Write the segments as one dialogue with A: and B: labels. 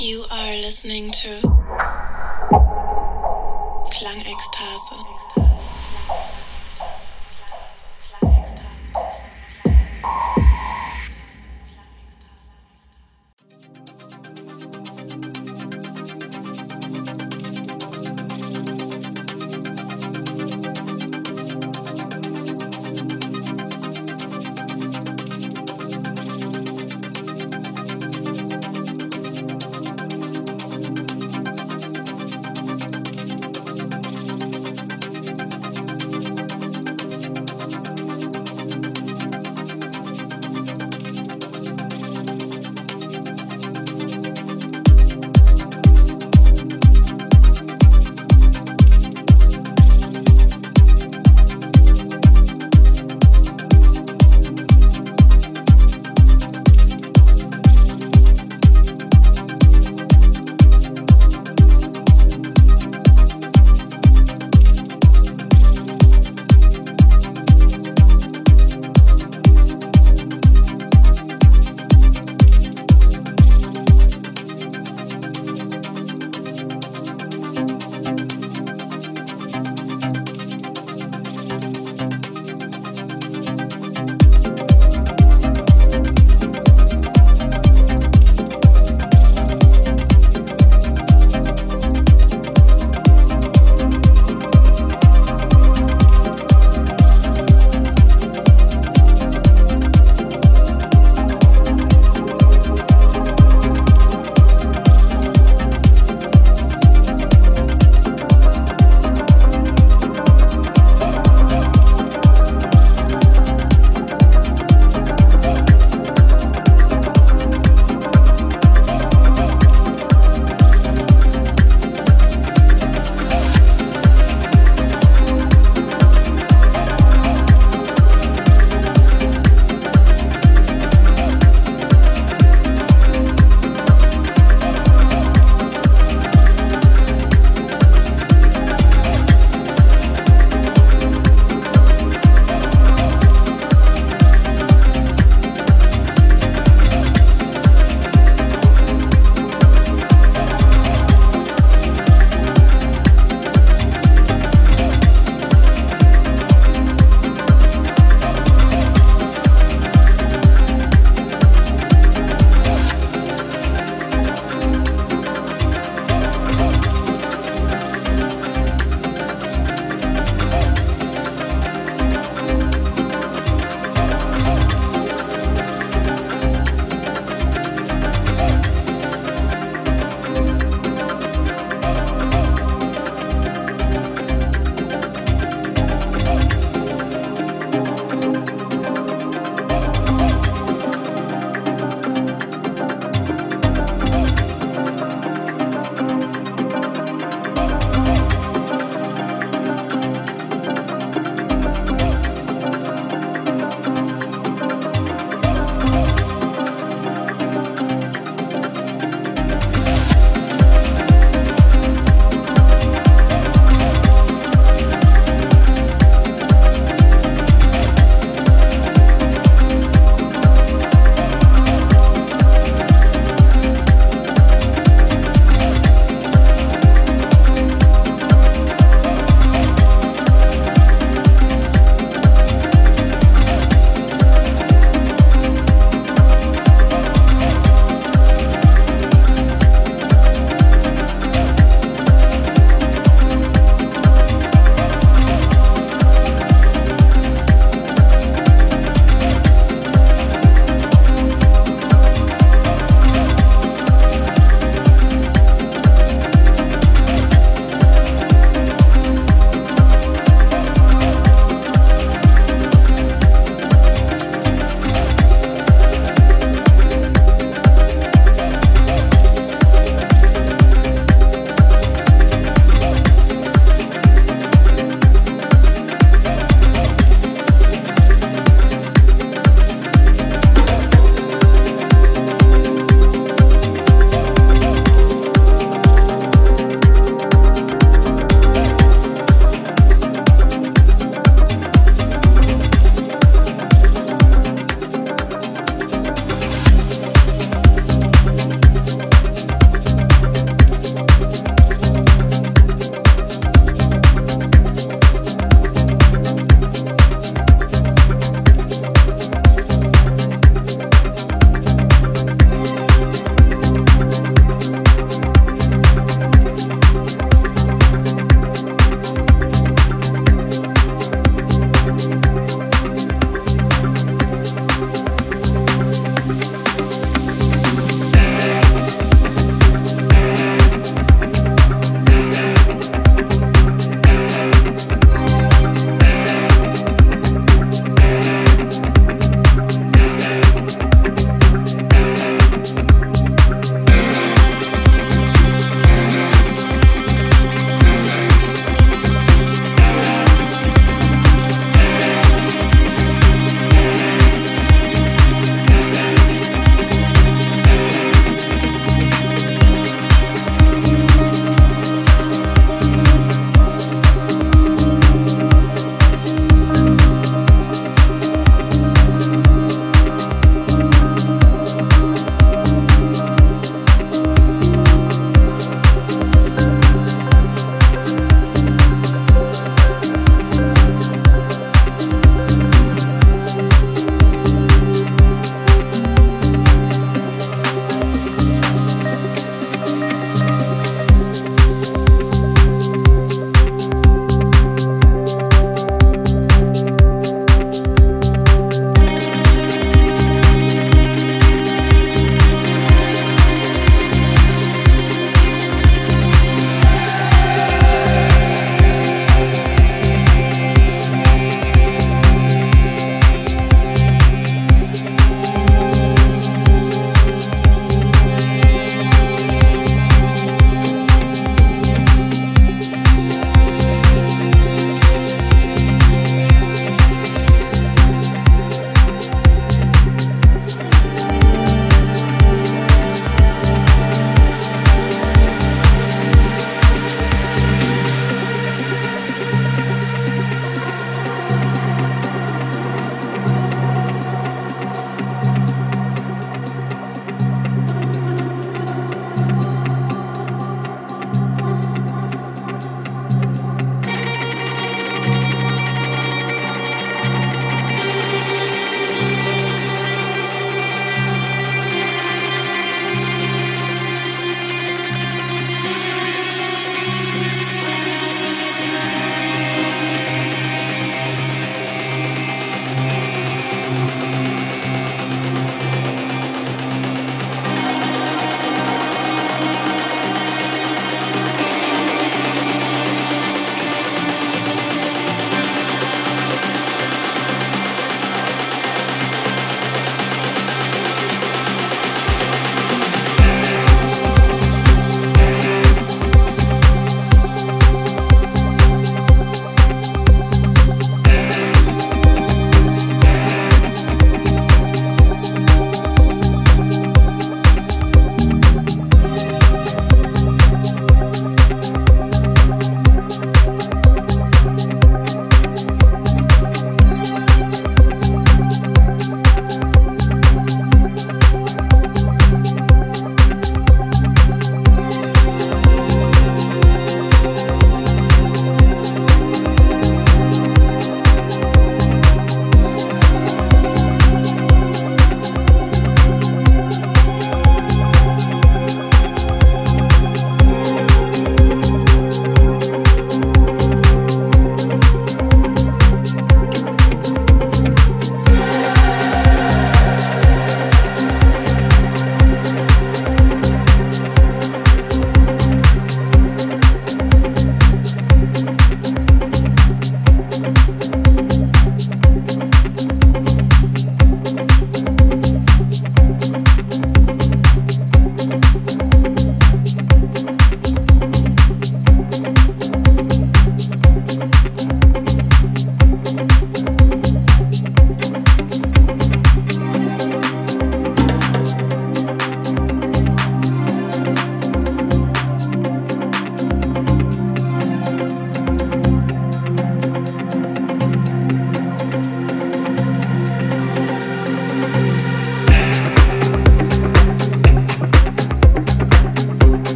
A: You are listening to Klangekstase.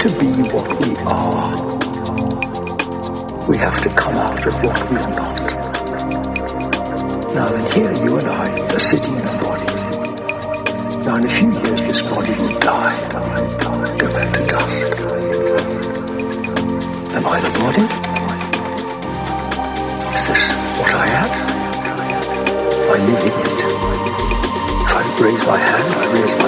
B: to be what we are, we have to come out of what we are not. Now then here you and I are sitting in a body. Now in a few years this body will die, die go back to dust. Am I the body? Is this what I am? I live in it. If I raise my hand, I raise